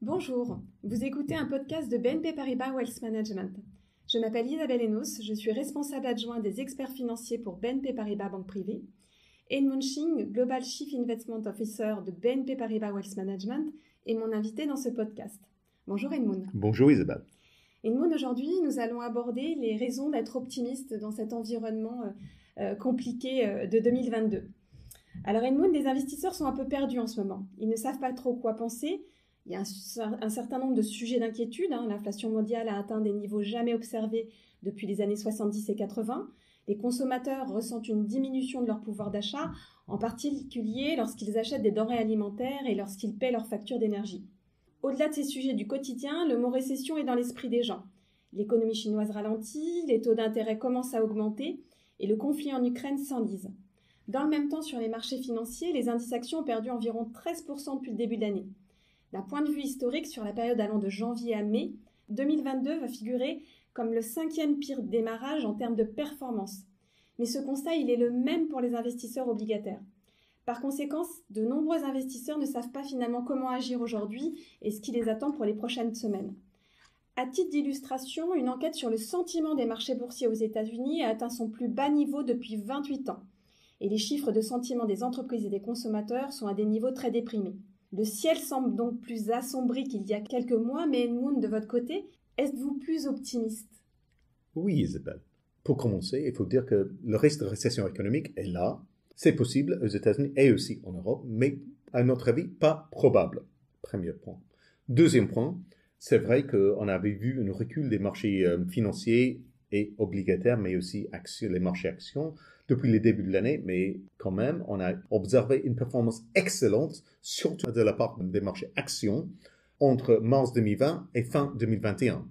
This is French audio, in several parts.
Bonjour, vous écoutez un podcast de BNP Paribas Wealth Management. Je m'appelle Isabelle Enos, je suis responsable adjoint des experts financiers pour BNP Paribas Banque Privée. Edmund Ching, Global Chief Investment Officer de BNP Paribas Wealth Management, est mon invité dans ce podcast. Bonjour Edmund. Bonjour Isabelle. Edmund, aujourd'hui, nous allons aborder les raisons d'être optimiste dans cet environnement euh, euh, compliqué euh, de 2022. Alors Edmund, les investisseurs sont un peu perdus en ce moment. Ils ne savent pas trop quoi penser. Il y a un, certain nombre de sujets d'inquiétude. Hein. L'inflation mondiale a atteint des niveaux jamais observés depuis les années 70 et 80. Les consommateurs ressentent une diminution de leur pouvoir d'achat, en particulier lorsqu'ils achètent des denrées alimentaires et lorsqu'ils paient leurs factures d'énergie. Au-delà de ces sujets du quotidien, le mot récession est dans l'esprit des gens. L'économie chinoise ralentit, les taux d'intérêt commencent à augmenter et le conflit en Ukraine s'enlise. Dans le même temps, sur les marchés financiers, les indices actions ont perdu environ 13% depuis le début de l'année. D'un point de vue historique, sur la période allant de janvier à mai, 2022 va figurer comme le cinquième pire démarrage en termes de performance. Mais ce constat, il est le même pour les investisseurs obligataires. Par conséquent, de nombreux investisseurs ne savent pas finalement comment agir aujourd'hui et ce qui les attend pour les prochaines semaines. À titre d'illustration, une enquête sur le sentiment des marchés boursiers aux États-Unis a atteint son plus bas niveau depuis 28 ans et les chiffres de sentiment des entreprises et des consommateurs sont à des niveaux très déprimés. Le ciel semble donc plus assombri qu'il y a quelques mois, mais Edmund, de votre côté, êtes-vous plus optimiste? Oui, Isabelle. Pour commencer, il faut dire que le risque de récession économique est là. C'est possible aux États-Unis et aussi en Europe, mais à notre avis, pas probable. Premier point. Deuxième point, c'est vrai qu'on avait vu un recul des marchés euh, financiers et obligataires, mais aussi les marchés actions depuis le début de l'année, mais quand même, on a observé une performance excellente, surtout de la part des marchés actions, entre mars 2020 et fin 2021.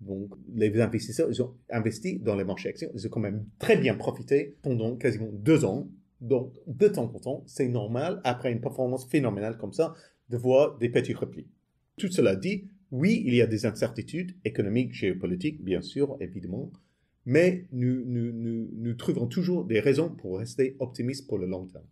Donc, les investisseurs, ils ont investi dans les marchés actions, ils ont quand même très bien profité pendant quasiment deux ans. Donc, de temps en temps, c'est normal, après une performance phénoménale comme ça, de voir des petits replis. Tout cela dit, oui, il y a des incertitudes économiques, géopolitiques, bien sûr, évidemment, mais nous, nous, nous, trouvons toujours des raisons pour rester optimistes pour le long terme.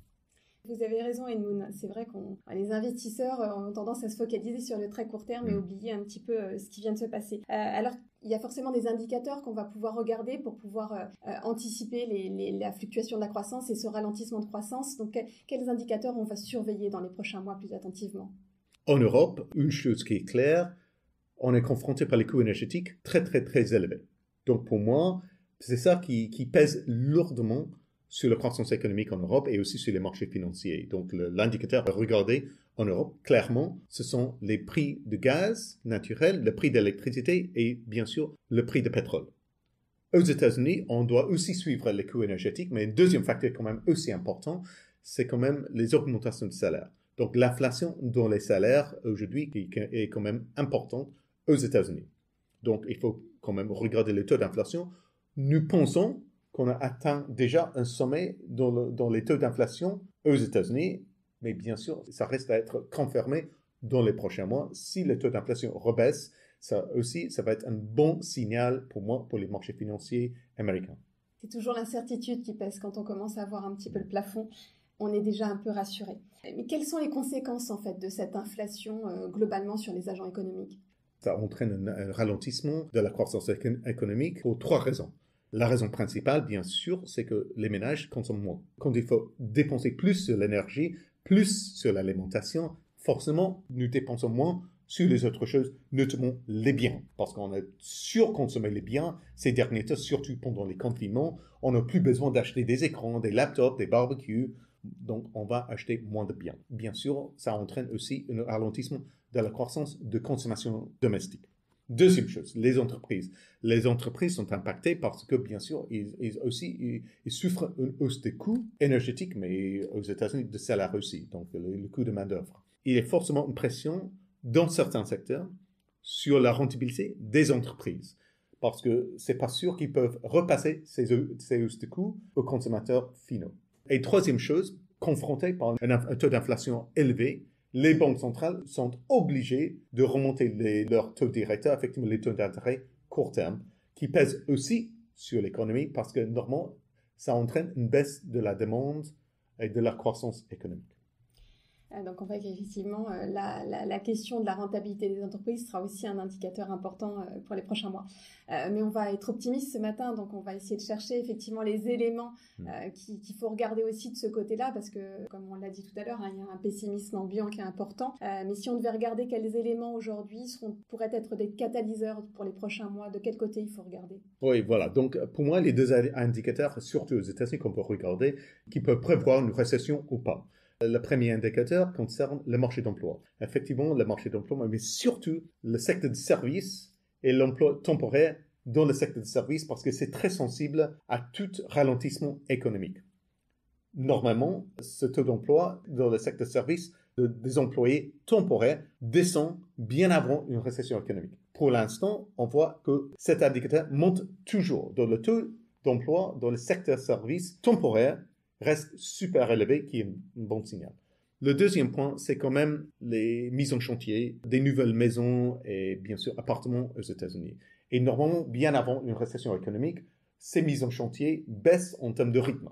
Vous avez raison, Edmund. C'est vrai que les investisseurs euh, ont tendance à se focaliser sur le très court terme et mm. oublier un petit peu euh, ce qui vient de se passer. Euh, alors, il y a forcément des indicateurs qu'on va pouvoir regarder pour pouvoir anticiper les, la fluctuation de la croissance et ce ralentissement de croissance. Donc, quels indicateurs on va surveiller dans les prochains mois plus attentivement? En Europe, une chose qui est claire, on est confronté par les coûts énergétiques très, très, très élevés. Donc pour moi, c'est ça qui, pèse lourdement sur la croissance économique en Europe et aussi sur les marchés financiers. Donc l'indicateur à regarder en Europe, clairement, ce sont les prix de gaz naturel, le prix d'électricité et bien sûr le prix de pétrole. Aux États-Unis, on doit aussi suivre les coûts énergétiques, mais un deuxième facteur quand même aussi important, c'est quand même les augmentations de salaire. Donc l'inflation dans les salaires aujourd'hui est quand même importante aux États-Unis. Donc il faut quand même regarder les taux d'inflation, nous pensons qu'on a atteint déjà un sommet dans, les taux d'inflation aux États-Unis, mais bien sûr, ça reste à être confirmé dans les prochains mois. Si les taux d'inflation rebaissent, ça aussi, ça va être un bon signal pour moi, pour les marchés financiers américains. C'est toujours l'incertitude qui pèse quand on commence à voir un petit peu le plafond. On est déjà un peu rassuré. Mais quelles sont les conséquences en fait de cette inflation euh, globalement sur les agents économiques? Ça entraîne un, ralentissement de la croissance économique pour trois raisons. La raison principale, bien sûr, c'est que les ménages consomment moins. Quand il faut dépenser plus sur l'énergie, plus sur l'alimentation, forcément, nous dépensons moins sur les autres choses, notamment les biens. Parce qu'on a surconsommé les biens ces derniers temps, surtout pendant les confinements. On n'a plus besoin d'acheter des écrans, des laptops, des barbecues. Donc, on va acheter moins de biens. Bien sûr, ça entraîne aussi un ralentissement de la croissance de consommation domestique. Deuxième chose, les entreprises. Les entreprises sont impactées parce que, bien sûr, ils, aussi, souffrent une hausse des coûts énergétiques, mais aux États-Unis, de salaire aussi, donc le, coût de main-d'œuvre. Il y a forcément une pression dans certains secteurs sur la rentabilité des entreprises parce que c'est pas sûr qu'ils peuvent repasser ces, ces hausses de coûts aux consommateurs finaux. Et troisième chose, confrontés par un taux d'inflation élevé, les banques centrales sont obligées de remonter leurs taux directeurs, effectivement les taux d'intérêt court terme, qui pèsent aussi sur l'économie parce que normalement, ça entraîne une baisse de la demande et de la croissance économique. Euh, donc on voit qu'effectivement, euh, la, la, question de la rentabilité des entreprises sera aussi un indicateur important euh, pour les prochains mois. mais on va être optimiste ce matin, donc on va essayer de chercher effectivement les éléments mm. qu'il faut regarder aussi de ce côté-là, parce que comme on l'a dit tout à l'heure, hein, il y a un pessimisme ambiant qui est important. mais si on devait regarder quels éléments aujourd'hui pourraient être des catalyseurs pour les prochains mois, de quel côté il faut regarder? Oui, voilà. Donc pour moi, les deux indicateurs, surtout aux États-Unis, qu'on peut regarder, qui peuvent prévoir une récession ou pas. Le premier indicateur concerne le marché d'emploi. Effectivement, le marché d'emploi, mais surtout le secteur de services et l'emploi temporaire dans le secteur de services parce que c'est très sensible à tout ralentissement économique. Normalement, ce taux d'emploi dans le secteur de services des employés temporaires descend bien avant une récession économique. Pour l'instant, on voit que cet indicateur monte toujours. Dans le taux d'emploi dans le secteur de services temporaire reste super élevé, qui est un bon signal. Le deuxième point, c'est quand même les mises en chantier des nouvelles maisons et bien sûr appartements aux États-Unis. Et normalement, bien avant une récession économique, ces mises en chantier baissent en termes de rythme.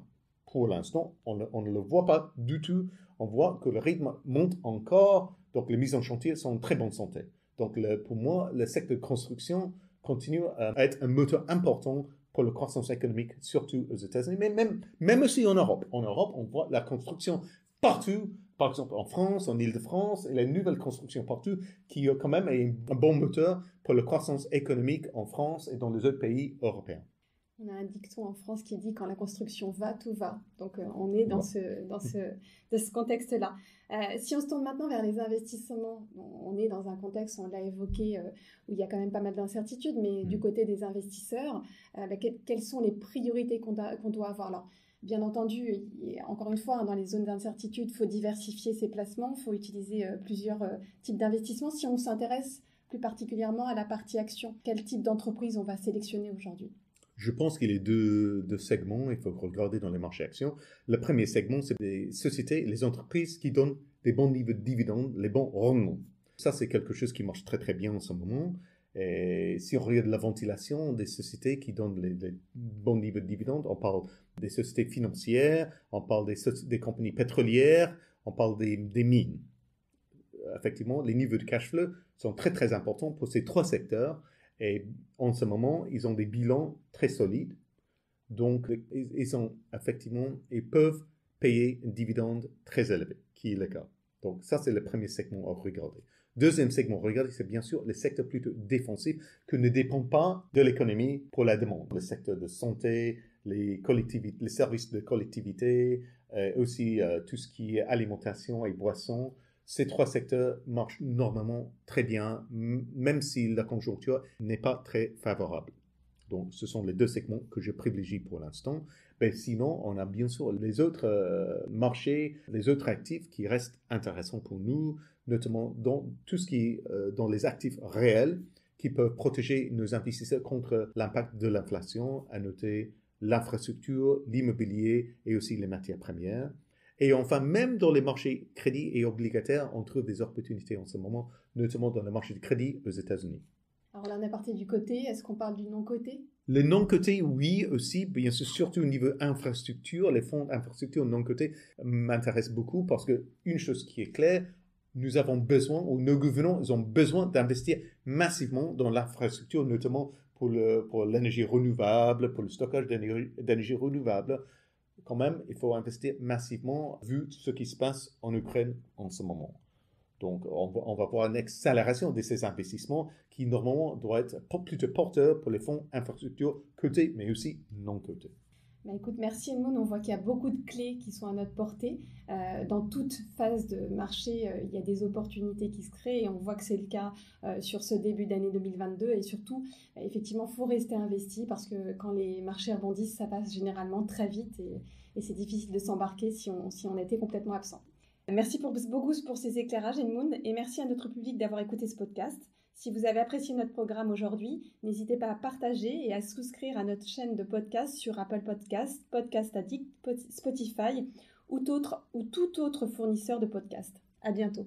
Pour l'instant, on, ne le voit pas du tout. On voit que le rythme monte encore, donc les mises en chantier sont en très bonne santé. Donc pour moi, le secteur de construction continue à être un moteur important pour la croissance économique, surtout aux États-Unis, mais même, même aussi en Europe. En Europe, on voit la construction partout, par exemple en France, en Ile-de-France, et la nouvelle construction partout, qui quand même un bon moteur pour la croissance économique en France et dans les autres pays européens. On a un dicton en France qui dit quand la construction va, tout va. Donc euh, on est dans ce, dans ce, de ce contexte-là. Euh, si on se tourne maintenant vers les investissements, on est dans un contexte, on l'a évoqué, euh, où il y a quand même pas mal d'incertitudes, mais du mm. côté des investisseurs, bah, quelles sont les priorités qu'on doit avoir là? Bien entendu, encore une fois, hein, dans les zones d'incertitude, il faut diversifier ses placements, il faut utiliser plusieurs types d'investissements. Si on s'intéresse plus particulièrement à la partie action, quel type d'entreprise on va sélectionner aujourd'hui? Je pense qu'il y a deux, segments, il faut regarder dans les marchés actions. Le premier segment, c'est les sociétés, les entreprises qui donnent des bons niveaux de dividendes, les bons rendements. Ça, c'est quelque chose qui marche très très bien en ce moment. Et si on regarde la ventilation des sociétés qui donnent les, bons niveaux de dividendes, on parle des sociétés financières, on parle des, des compagnies pétrolières, on parle des, des, mines. Effectivement, les niveaux de cash flow sont très très importants pour ces trois secteurs. Et en ce moment, ils ont des bilans très solides. Donc, ils, ont effectivement, ils peuvent payer un dividende très élevé, qui est le cas. Donc, ça, c'est le premier segment à regarder. Deuxième segment à regarder, c'est bien sûr le secteur plutôt défensif qui ne dépend pas de l'économie pour la demande. Le secteur de santé, les, les services de collectivité, euh, aussi euh, tout ce qui est alimentation et boissons ces trois secteurs marchent normalement très bien, même si la conjoncture n'est pas très favorable. Donc, ce sont les deux segments que je privilégie pour l'instant. Mais sinon, on a bien sûr les autres euh, marchés, les autres actifs qui restent intéressants pour nous, notamment dans tout ce qui euh, dans les actifs réels qui peuvent protéger nos investisseurs contre l'impact de l'inflation, à noter l'infrastructure, l'immobilier et aussi les matières premières. Et enfin, même dans les marchés crédits et obligataires, on trouve des opportunités en ce moment, notamment dans le marché du crédit aux États-Unis. Alors là, on est parti du côté. Est-ce qu'on parle du non-côté? Le non-côté, oui, aussi, bien sûr, surtout au niveau infrastructure. Les fonds d'infrastructure non-côté m'intéressent beaucoup parce qu'une chose qui est claire, nous avons besoin, ou nos gouvernements ont besoin d'investir massivement dans l'infrastructure, notamment pour l'énergie pour renouvelable, pour le stockage d'énergie renouvelable, quand même, il faut investir massivement vu ce qui se passe en Ukraine en ce moment. Donc, on va, voir une accélération de ces investissements qui, normalement, doivent être plutôt porteurs pour les fonds infrastructures cotés, mais aussi non cotés. Bah, merci Edmond. On voit qu'il y a beaucoup de clés qui sont à notre portée. Euh, dans toute phase de marché, euh, il y a des opportunités qui se créent et on voit que c'est le cas euh, sur ce début d'année 2022. Et surtout, effectivement, il faut rester investi parce que quand les marchés rebondissent, ça passe généralement très vite et, c'est difficile de s'embarquer si on était complètement absent. Merci pour, beaucoup pour ces éclairages, Edmund, et merci à notre public d'avoir écouté ce podcast. Si vous avez apprécié notre programme aujourd'hui, n'hésitez pas à partager et à souscrire à notre chaîne de podcast sur Apple Podcasts, Podcast Addict, Spotify ou, ou tout autre fournisseur de podcasts. À bientôt.